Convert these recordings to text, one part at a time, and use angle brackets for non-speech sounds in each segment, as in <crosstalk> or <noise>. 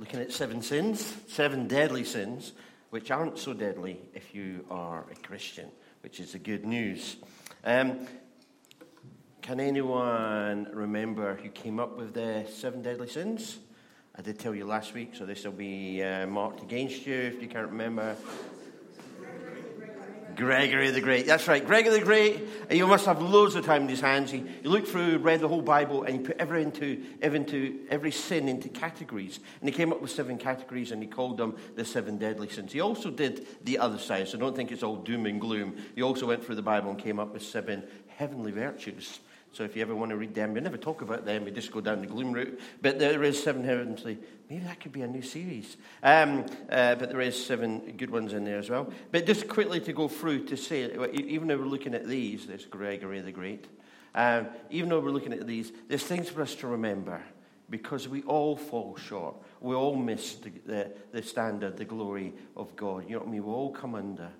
looking at seven sins, seven deadly sins, which aren't so deadly if you are a Christian, which is the good news. Um, can anyone remember who came up with the seven deadly sins? I did tell you last week, so this will be uh, marked against you if you can't remember. Gregory the Great. That's right, Gregory the Great. You must have loads of time in his hands. He, looked through, read the whole Bible, and he put every, into, every, into, every sin into categories. And he came up with seven categories, and he called them the seven deadly sins. He also did the other side, so don't think it's all doom and gloom. He also went through the Bible and came up with seven heavenly virtues. So if you ever want to read them, we never talk about them. We just go down the gloom route. But there is seven heavenly. Maybe that could be a new series. Um, uh, but there is seven good ones in there as well. But just quickly to go through to say, even though we're looking at these, there's Gregory the Great. Um, even though we're looking at these, there's things for us to remember because we all fall short. We all miss the, the, the standard, the glory of God. You know what I mean? We all come under.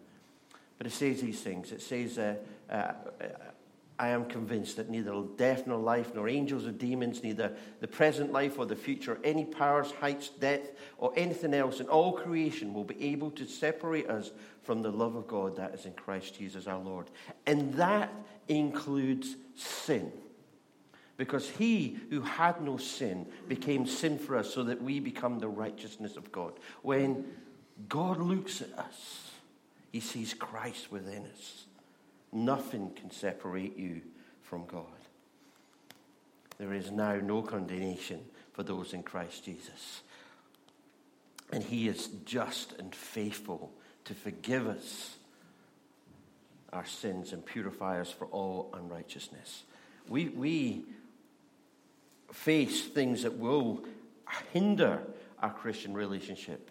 But it says these things. It says, uh, uh, I am convinced that neither death nor life, nor angels or demons, neither the present life or the future, any powers, heights, depth, or anything else in all creation will be able to separate us from the love of God that is in Christ Jesus our Lord. And that includes sin. Because he who had no sin became sin for us so that we become the righteousness of God. When God looks at us, he sees Christ within us. Nothing can separate you from God. There is now no condemnation for those in Christ Jesus. And He is just and faithful to forgive us our sins and purify us for all unrighteousness. We, we face things that will hinder our Christian relationship,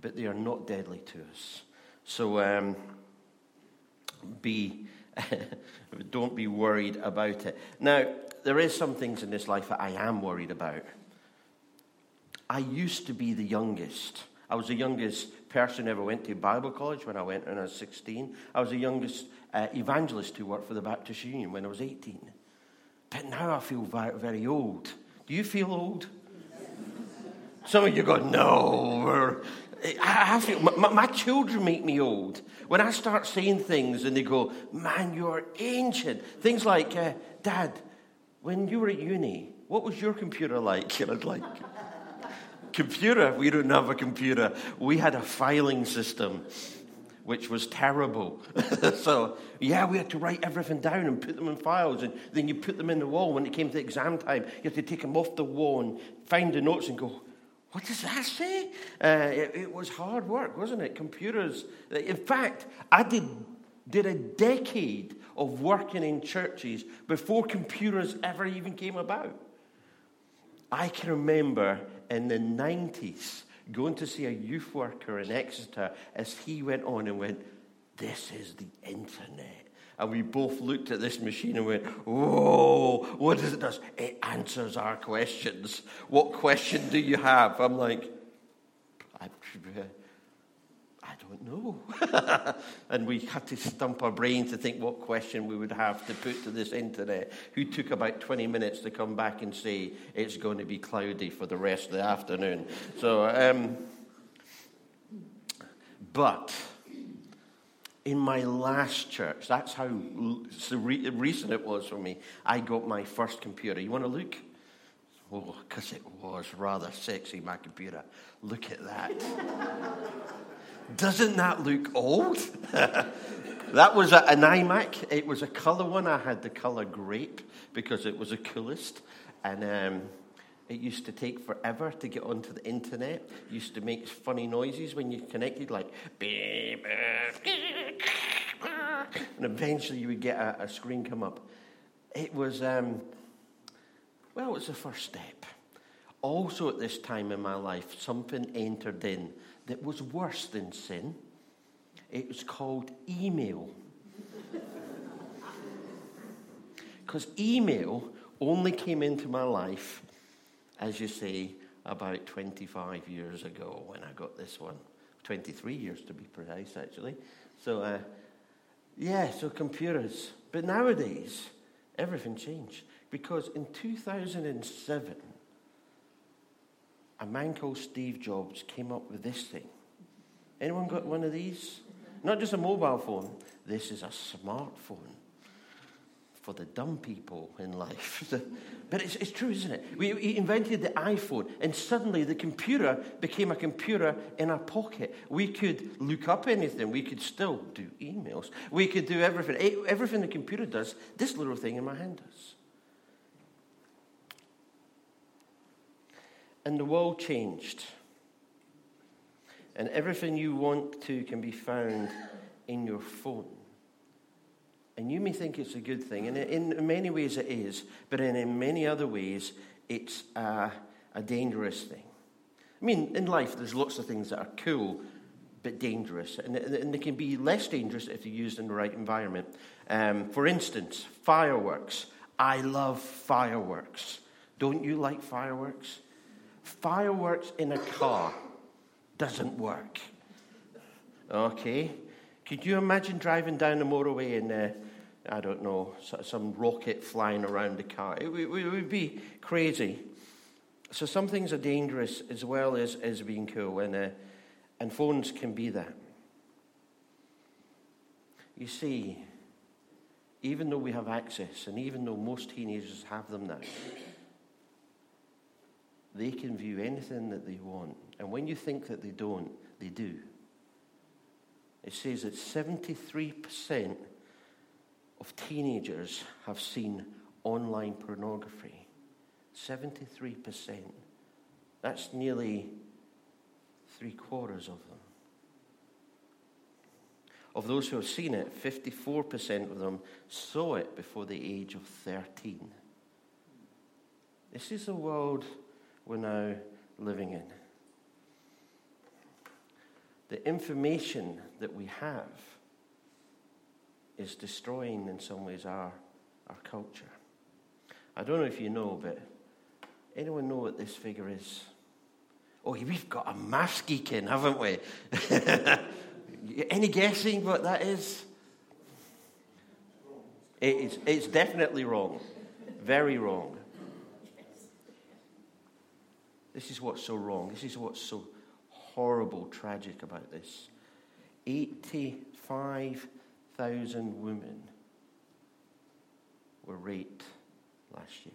but they are not deadly to us. So um, be <laughs> Don't be worried about it. Now, there is some things in this life that I am worried about. I used to be the youngest. I was the youngest person ever went to Bible college when I went when I was 16. I was the youngest uh, evangelist who worked for the Baptist Union when I was 18. But now I feel very, very old. Do you feel old? Some of you go, no, I feel my, my, children make me old. When I start saying things and they go, man, you're ancient. Things like, uh, Dad, when you were at uni, what was your computer like? <laughs> And I'd like, computer? We don't have a computer. We had a filing system, which was terrible. <laughs> so, yeah, we had to write everything down and put them in files. And then you put them in the wall. When it came to exam time, you had to take them off the wall and find the notes and go, what does that say? Uh, it, it, was hard work, wasn't it? Computers. In fact, I did, did a decade of working in churches before computers ever even came about. I can remember in the 90s going to see a youth worker in Exeter as he went on and went, This is the internet. And we both looked at this machine and went, Whoa, what does it do? It answers our questions. What question do you have? I'm like, I, I don't know. <laughs> and we had to stump our brains to think what question we would have to put to this internet, who took about 20 minutes to come back and say, it's going to be cloudy for the rest of the afternoon. So, um, but in my last church, that's how recent it was for me, I got my first computer. You want to look? Oh, because it was rather sexy, my computer. Look at that. <laughs> Doesn't that look old? <laughs> that was a, an iMac. It was a color one. I had the color grape because it was the coolest. And um, it used to take forever to get onto the internet. It used to make funny noises when you connected, like and eventually you would get a, a screen come up. It was, um, well, it was the first step. Also, at this time in my life, something entered in that was worse than sin. It was called email. <laughs> Because email only came into my life as you say, about 25 years ago when I got this one. 23 years to be precise, actually. So, uh, yeah, so computers. But nowadays, everything changed because in 2007, a man called Steve Jobs came up with this thing. Anyone got one of these? Not just a mobile phone, this is a smartphone for the dumb people in life. <laughs> but it's, it's true, isn't it? We, we, invented the iPhone, and suddenly the computer became a computer in our pocket. We could look up anything. We could still do emails. We could do everything. Everything the computer does, this little thing in my hand does. And the world changed. And everything you want to can be found in your phone. And you may think it's a good thing, and in many ways it is, but in many other ways it's a, a dangerous thing. I mean, in life, there's lots of things that are cool but dangerous, and, and they can be less dangerous if they're used in the right environment. Um, for instance, fireworks. I love fireworks. Don't you like fireworks? Fireworks in a car doesn't work. Okay? Could you imagine driving down the motorway and uh, I don't know, some rocket flying around the car. It, it, it, would be crazy. So some things are dangerous as well as, as being cool, and, uh, and phones can be that. You see, even though we have access, and even though most teenagers have them now, they can view anything that they want. And when you think that they don't, they do. It says that 73% of teenagers have seen online pornography. 73%. That's nearly three quarters of them. Of those who have seen it, 54% of them saw it before the age of 13. This is the world we're now living in. The information that we have is destroying, in some ways, our, our culture. I don't know if you know, but anyone know what this figure is? Oh, we've got a maths geek in, haven't we? <laughs> Any guessing what that is? It is, it's definitely wrong. Very wrong. This is what's so wrong. This is what's so horrible, tragic about this. 85 thousand women were raped last year.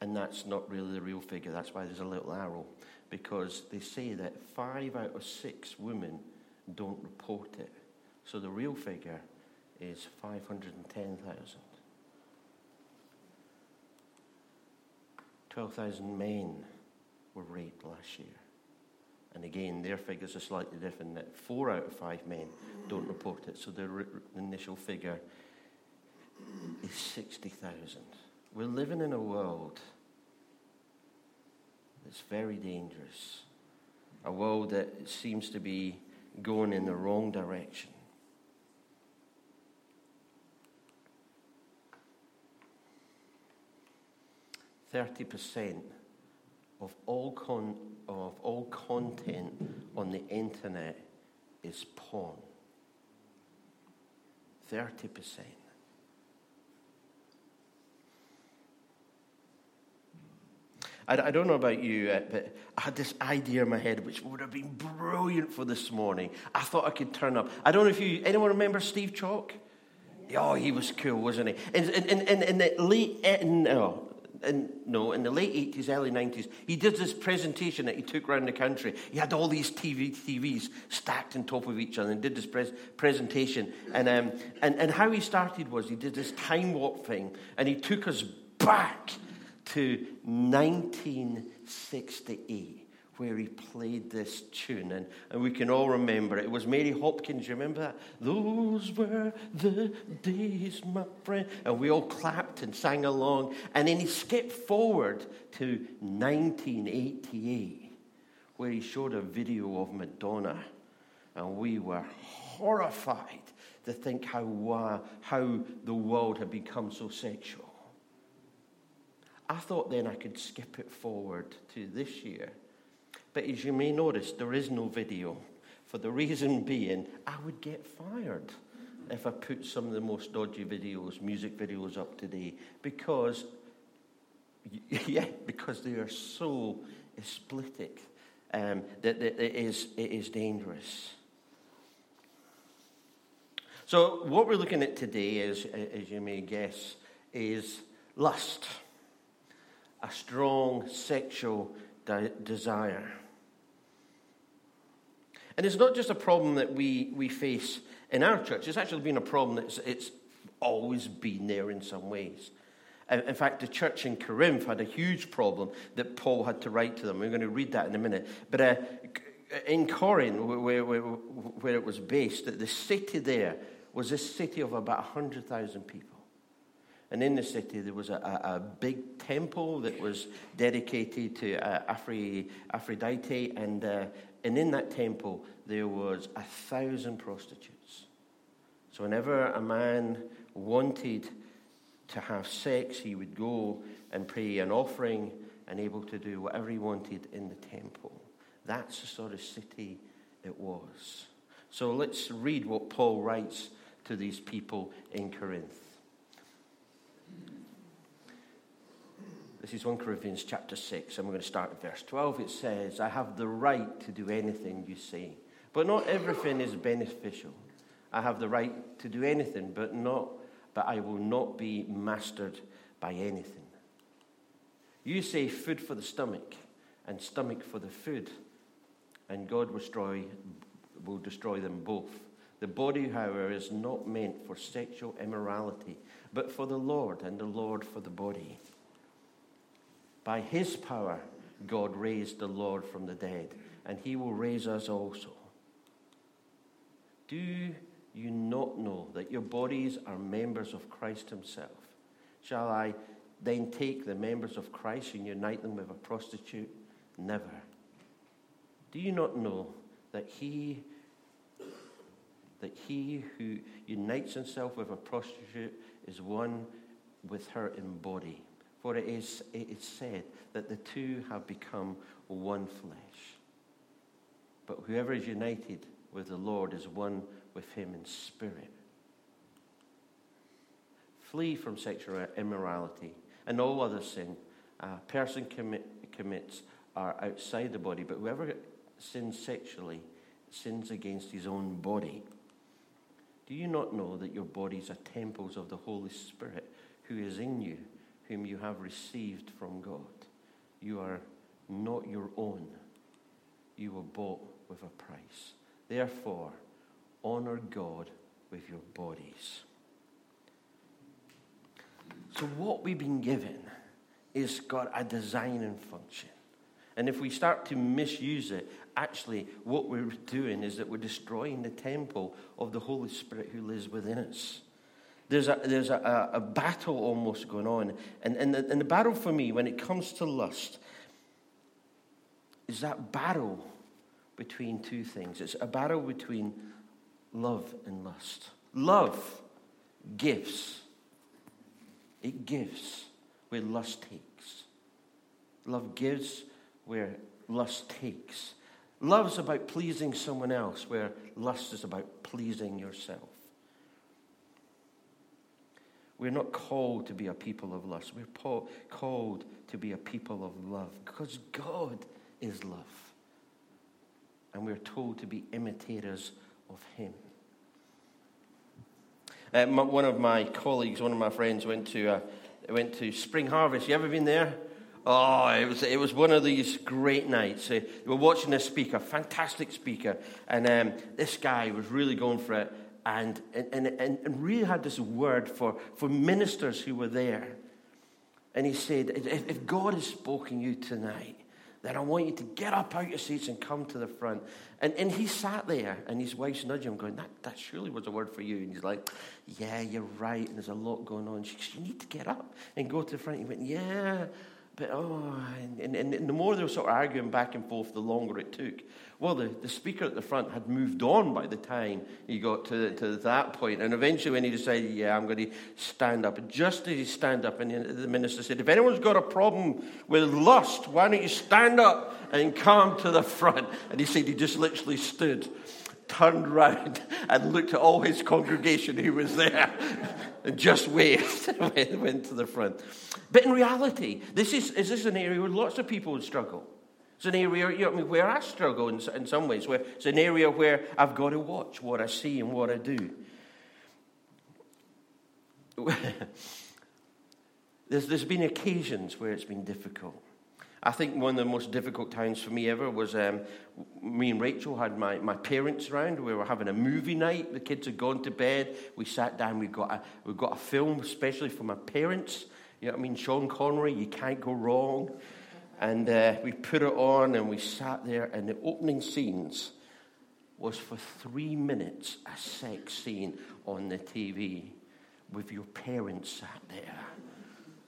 And that's not really the real figure. That's why there's a little arrow. Because they say that five out of six women don't report it. So the real figure is 510,000. 12,000 men were raped last year. And again, their figures are slightly different that four out of five men don't report it. So the initial figure is 60,000. We're living in a world that's very dangerous, a world that seems to be going in the wrong direction. Thirty percent of all, con- of all content on the internet is porn. 30%. I, I don't know about you, uh, but I had this idea in my head which would have been brilliant for this morning. I thought I could turn up. I don't know if you, anyone remember Steve Chalke? Oh, he was cool, wasn't he? In, in, in, in the late, no, in, no, in the late 80s, early 90s, he did this presentation that he took around the country. He had all these TV, TVs stacked on top of each other and did this pres- presentation. And, um, and, and how he started was he did this time warp thing and he took us back to 1968 where he played this tune, and, and we can all remember it. It was Mary Hopkins, you remember that? Those were the days, my friend. And we all clapped and sang along. And then he skipped forward to 1988, where he showed a video of Madonna. And we were horrified to think how, uh, how the world had become so sexual. I thought then I could skip it forward to this year but as you may notice, there is no video. For the reason being, I would get fired if I put some of the most dodgy videos, music videos up today, because <laughs> Yeah, because they are so explicit um, that, it, is, it is dangerous. So, what we're looking at today, is, as you may guess, is lust, a strong sexual de- desire. And it's not just a problem that we, we face in our church, it's actually been a problem that's it's always been there in some ways. In fact, the church in Corinth had a huge problem that Paul had to write to them. We're going to read that in a minute. But uh, in Corinth, where, where, where, it was based, the city there was a city of about 100,000 people. And in the city, there was a, a, a big temple that was dedicated to uh, Aphrodite. And, uh, and in that temple, there was a thousand prostitutes. So whenever a man wanted to have sex, he would go and pay an offering and able to do whatever he wanted in the temple. That's the sort of city it was. So let's read what Paul writes to these people in Corinth. This is 1 Corinthians chapter 6, and we're going to start at verse 12. It says, I have the right to do anything you say, but not everything is beneficial. I have the right to do anything, but not but I will not be mastered by anything. You say food for the stomach and stomach for the food, and God will destroy, will destroy them both. The body, however, is not meant for sexual immorality, but for the Lord, and the Lord for the body. By his power, God raised the Lord from the dead, and he will raise us also. Do you not know that your bodies are members of Christ Himself? Shall I then take the members of Christ and unite them with a prostitute? Never. Do you not know that He that he who unites himself with a prostitute is one with her in body? For it is, it is said that the two have become one flesh. But whoever is united with the Lord is one with him in spirit. Flee from sexual immorality and all other sin a person commit, commits are outside the body, but whoever sins sexually sins against his own body. Do you not know that your bodies are temples of the Holy Spirit who is in you, whom you have received from God? You are not your own. You were bought with a price. Therefore, honor God with your bodies. So, what we've been given is got a design and function. And if we start to misuse it, actually, what we're doing is that we're destroying the temple of the Holy Spirit who lives within us. There's a, there's a, a, battle almost going on. And, and, the, and the battle for me, when it comes to lust, is that battle between two things. It's a battle between love and lust. Love gives, it gives where lust takes. Love gives where lust takes. Love's about pleasing someone else, where lust is about pleasing yourself. We're not called to be a people of lust. We're called to be a people of love because God is love. And we're told to be imitators of Him. Uh, my, one of my colleagues, one of my friends, went to, uh, went to Spring Harvest. You ever been there? Oh, it was, it was one of these great nights. Uh, we were watching this speaker, fantastic speaker, and um, this guy was really going for it and, and, and, and really had this word for, for ministers who were there. And he said, if, if God has spoken you tonight, then I want you to get up out your seats and come to the front. And, and he sat there, and his wife's nudging him, going, that, that surely was a word for you. And he's like, Yeah, you're right. And there's a lot going on. She goes, You need to get up and go to the front. He went, Yeah, but oh. And, and, and the more they were sort of arguing back and forth, the longer it took. Well, the, the speaker at the front had moved on by the time he got to, to that point. And eventually, when he decided, Yeah, I'm going to stand up, just as he stand up, and the minister said, If anyone's got a problem with lust, why don't you stand up and come to the front? And he said, He just literally stood, turned round, <laughs> and looked at all his congregation who was there. <laughs> and just waved <laughs> and went to the front. But in reality, this is, is this an area where lots of people would struggle? It's an area you know, where I struggle in, in some ways, where it's an area where I've got to watch what I see and what I do. <laughs> there's, there's been occasions where it's been difficult. I think one of the most difficult times for me ever was um, me and Rachel had my, my parents around. We were having a movie night. The kids had gone to bed. We sat down. We got a, we got a film, especially for my parents. You know what I mean? Sean Connery, you can't go wrong. And uh, we put it on and we sat there, and the opening scenes was for three minutes a sex scene on the TV with your parents sat there.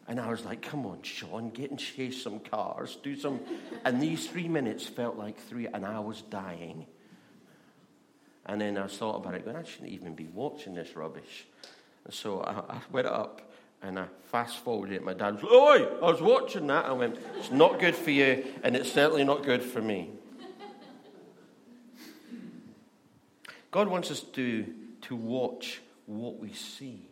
And I was like, come on, Sean, get and chase some cars, do some. And these three minutes felt like three, and I was dying. And then I thought about it, going, I shouldn't even be watching this rubbish. And so I, I went up and I fast forwarded it. My dad was like, Oi, I was watching that. I went, It's not good for you, and it's certainly not good for me. God wants us to, to watch what we see.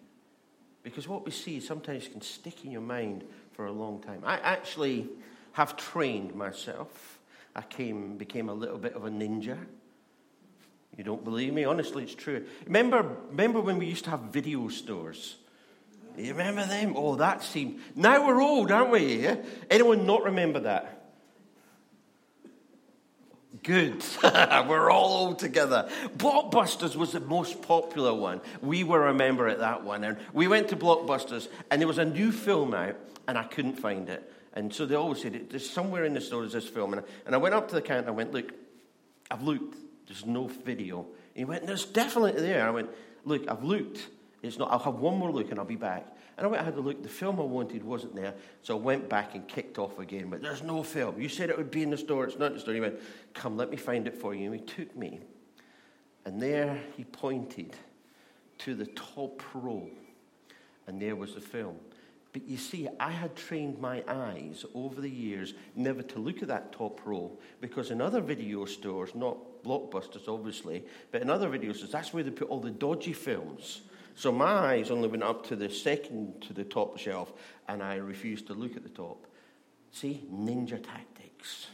Because what we see sometimes can stick in your mind for a long time. I actually have trained myself. I came, became a little bit of a ninja. You don't believe me? Honestly, it's true. Remember, remember when we used to have video stores? You remember them? Oh, that seemed. Now we're old, aren't we? Yeah? Anyone not remember that? Good. <laughs> we're all old together. Blockbusters was the most popular one. We were a member at that one. And we went to Blockbusters, and there was a new film out, and I couldn't find it. And so they always said, There's somewhere in the store is this film. And I, and I went up to the counter and I went, Look, I've looked. There's no video. And he went, There's definitely there. I went, Look, I've looked. It's not, I'll have one more look and I'll be back. And I went, I had a look. The film I wanted wasn't there. So I went back and kicked off again. But there's no film. You said it would be in the store. It's not in the store. He went, Come, let me find it for you. And he took me. And there he pointed to the top row. And there was the film. But you see, I had trained my eyes over the years never to look at that top row because in other video stores, not blockbusters obviously, but in other video stores, that's where they put all the dodgy films. So my eyes only went up to the second to the top shelf, and I refused to look at the top. See, ninja tactics.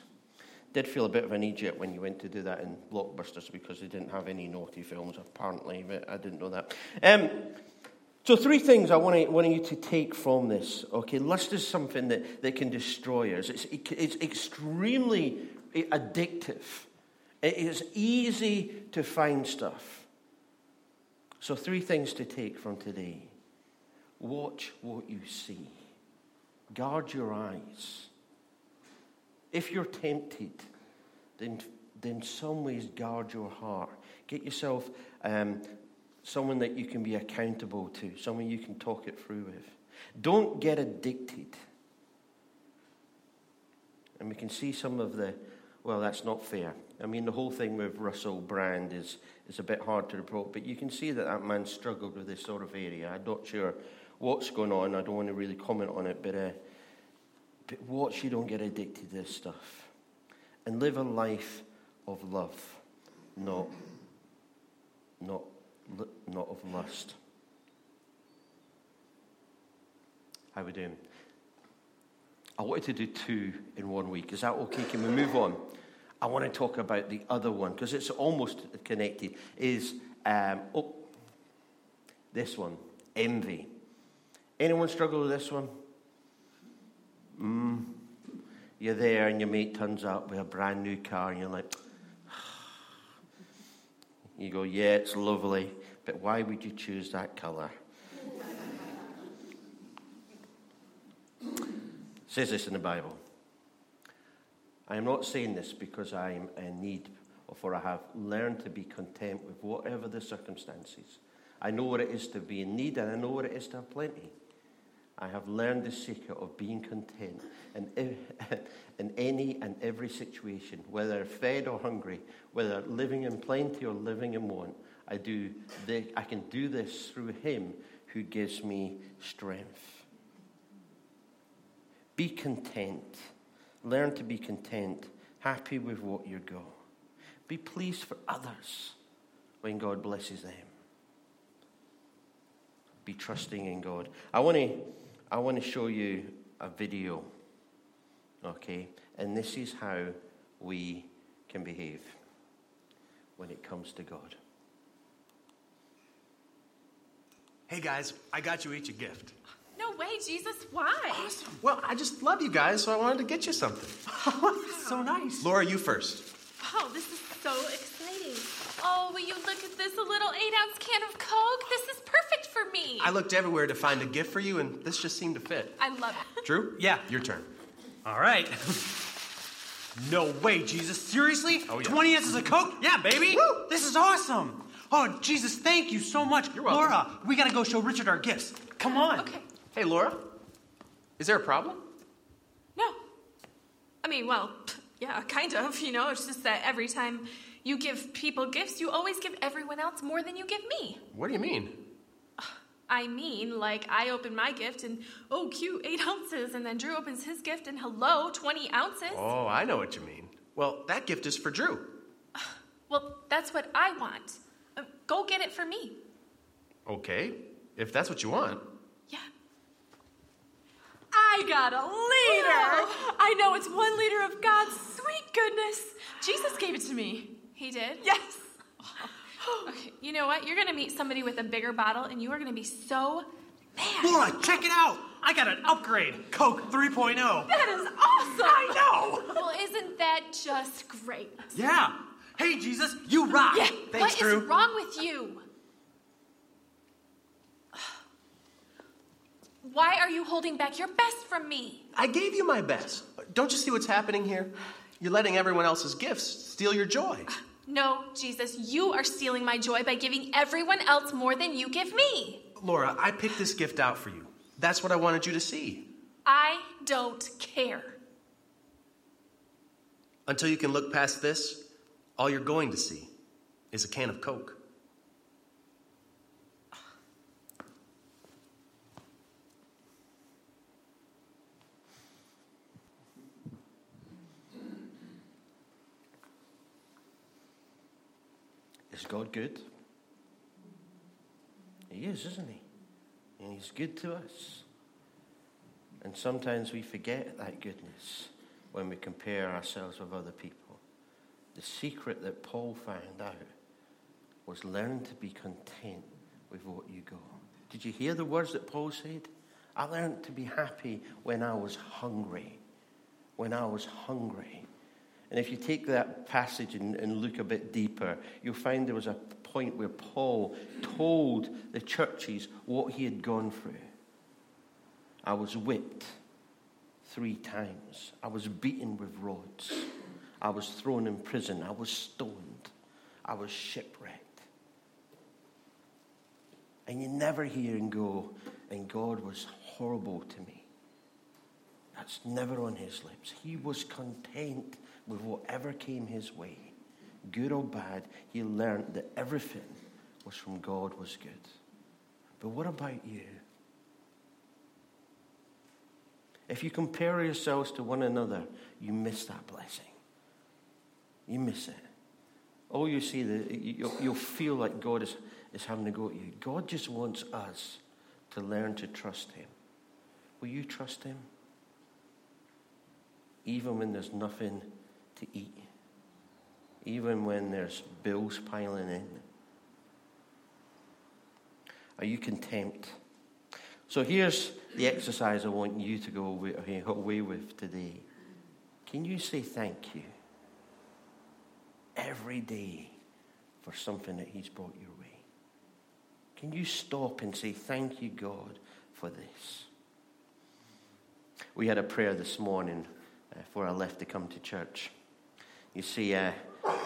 Did feel a bit of an idiot when you went to do that in Blockbusters because they didn't have any naughty films, apparently, but I didn't know that. Um, so, three things I want, want you to take from this. Okay, lust is something that, that can destroy us, it's, it's extremely addictive, it is easy to find stuff. So, three things to take from today watch what you see, guard your eyes. If you're tempted, then, then some ways guard your heart. Get yourself um, someone that you can be accountable to, someone you can talk it through with. Don't get addicted. And we can see some of the, well, that's not fair. I mean, the whole thing with Russell Brand is it's a bit hard to report, but you can see that that man struggled with this sort of area. I'm not sure what's going on. I don't want to really comment on it, but, uh, but watch you don't get addicted to this stuff. And live a life of love, not, not, not of lust. How we doing? I wanted to do two in one week. Is that okay? Can we move on? I want to talk about the other one because it's almost connected. Is um, oh, this one envy? Anyone struggle with this one? Mm. You're there and your mate turns up with a brand new car and you're like, <sighs> you go, yeah, it's lovely, but why would you choose that colour? Says this in the Bible. I am not saying this because I am in need, or for I have learned to be content with whatever the circumstances. I know what it is to be in need, and I know what it is to have plenty. I have learned the secret of being content in, <laughs> in any and every situation, whether fed or hungry, whether living in plenty or living in want. I, do the, I can do this through Him who gives me strength. Be content. Learn to be content, happy with what you got. Be pleased for others when God blesses them. be trusting in God. I want to I want to show you a video. Okay? And this is how we can behave when it comes to God. Hey guys, I got you each a gift. No way, Jesus. Why? Well, I just love you guys, so I wanted to get you something. <laughs> So nice. Laura, you first. Oh, this is so exciting. Oh, will you look at this? A little eight ounce can of Coke? This is perfect for me. I looked everywhere to find a gift for you, and this just seemed to fit. I love it. Drew? Yeah. Your turn. All right. <laughs> no way, Jesus. Seriously? Oh, yeah. 20 ounces of Coke? Yeah, baby. Woo! This is awesome. Oh, Jesus, thank you so much. You're welcome. Laura, we gotta go show Richard our gifts. Come on. Okay. Hey, Laura, is there a problem? No. I mean, well, yeah, kind of. You know, it's just that every time you give people gifts, you always give everyone else more than you give me. What do you mean? I mean, like, I open my gift and, oh, cute, eight ounces. And then Drew opens his gift and, hello, 20 ounces. Oh, I know what you mean. Well, that gift is for Drew. Well, that's what I want. Uh, go get it for me. Okay, if that's what you want. Yeah. I got a liter. Oh. I know it's one liter of God's sweet goodness. Jesus gave it to me. He did? Yes. Oh. Okay, you know what? You're going to meet somebody with a bigger bottle and you are going to be so mad. Laura, check it out. I got an upgrade. Coke 3.0. That is awesome. I know. Well, isn't that just great? Yeah. Hey, Jesus, you rock. Yeah. Thanks, what is Drew. wrong with you? Why are you holding back your best from me? I gave you my best. Don't you see what's happening here? You're letting everyone else's gifts steal your joy. No, Jesus, you are stealing my joy by giving everyone else more than you give me. Laura, I picked this gift out for you. That's what I wanted you to see. I don't care. Until you can look past this, all you're going to see is a can of Coke. Is God good? He is, isn't he? And he's good to us. And sometimes we forget that goodness when we compare ourselves with other people. The secret that Paul found out was learn to be content with what you got. Did you hear the words that Paul said? I learned to be happy when I was hungry. When I was hungry. And if you take that passage and, and, look a bit deeper, you'll find there was a point where Paul told the churches what he had gone through. I was whipped three times, I was beaten with rods, I was thrown in prison, I was stoned, I was shipwrecked. And you never hear and go, and God was horrible to me. That's never on his lips. He was content with whatever came his way, good or bad, he learned that everything was from God was good. But what about you? If you compare yourselves to one another, you miss that blessing. You miss it. All you see, the, you, you'll feel like God is, is having to go at you. God just wants us to learn to trust Him. Will you trust Him? Even when there's nothing to eat, even when there's bills piling in? Are you content? So here's the exercise I want you to go away, with today. Can you say thank you every day for something that He's brought your way? Can you stop and say thank you, God, for this? We had a prayer this morning uh, before I left to come to church. You see, uh,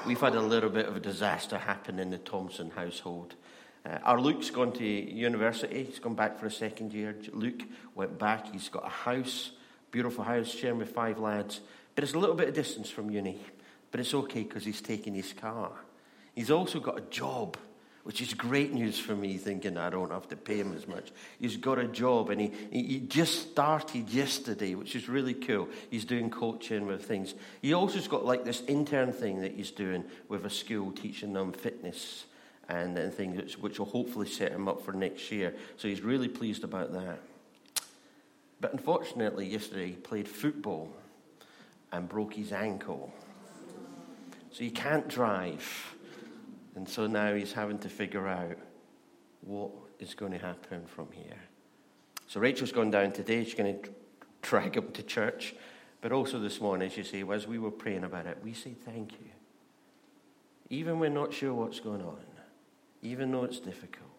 we've had a little bit of a disaster happen in the Thompson household. Uh, our Luke's gone to university. He's gone back for a second year. Luke went back. He's got a house, beautiful house, sharing with five lads. But it's a little bit of distance from uni. But it's okay because he's taking his car. He's also got a job, which is great news for me, thinking I don't have to pay him as much. He's got a job and he, he just started yesterday, which is really cool. He's doing coaching with things. He also's got like this intern thing that he's doing with a school, teaching them fitness and, and things which will hopefully set him up for next year. So he's really pleased about that. But unfortunately, yesterday he played football and broke his ankle. So he can't drive. And so now he's having to figure out what is going to happen from here. So Rachel's gone down today. She's going to drag him to church. But also this morning, as you say, as we were praying about it, we say thank you. Even when we're not sure what's going on, even though it's difficult,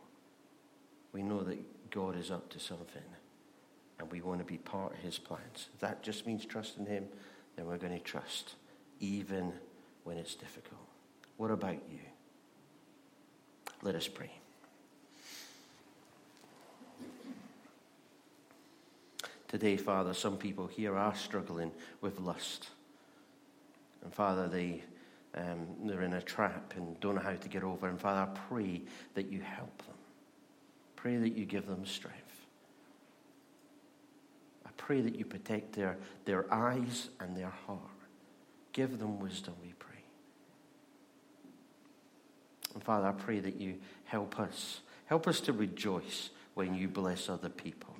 we know that God is up to something and we want to be part of his plans. If that just means trusting him, then we're going to trust, even when it's difficult. What about you? Let us pray. Today, Father, some people here are struggling with lust. And Father, they, um, they're in a trap and don't know how to get over. And Father, I pray that you help them. Pray that you give them strength. I pray that you protect their, their eyes and their heart. Give them wisdom, we pray. And Father, I pray that you help us. Help us to rejoice when you bless other people.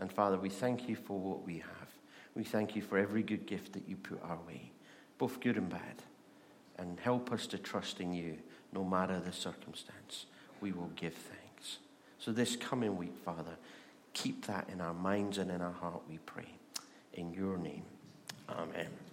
And Father, we thank you for what we have. We thank you for every good gift that you put our way, both good and bad. And help us to trust in you no matter the circumstance. We will give thanks. So, this coming week, Father, keep that in our minds and in our heart, we pray. In your name, amen.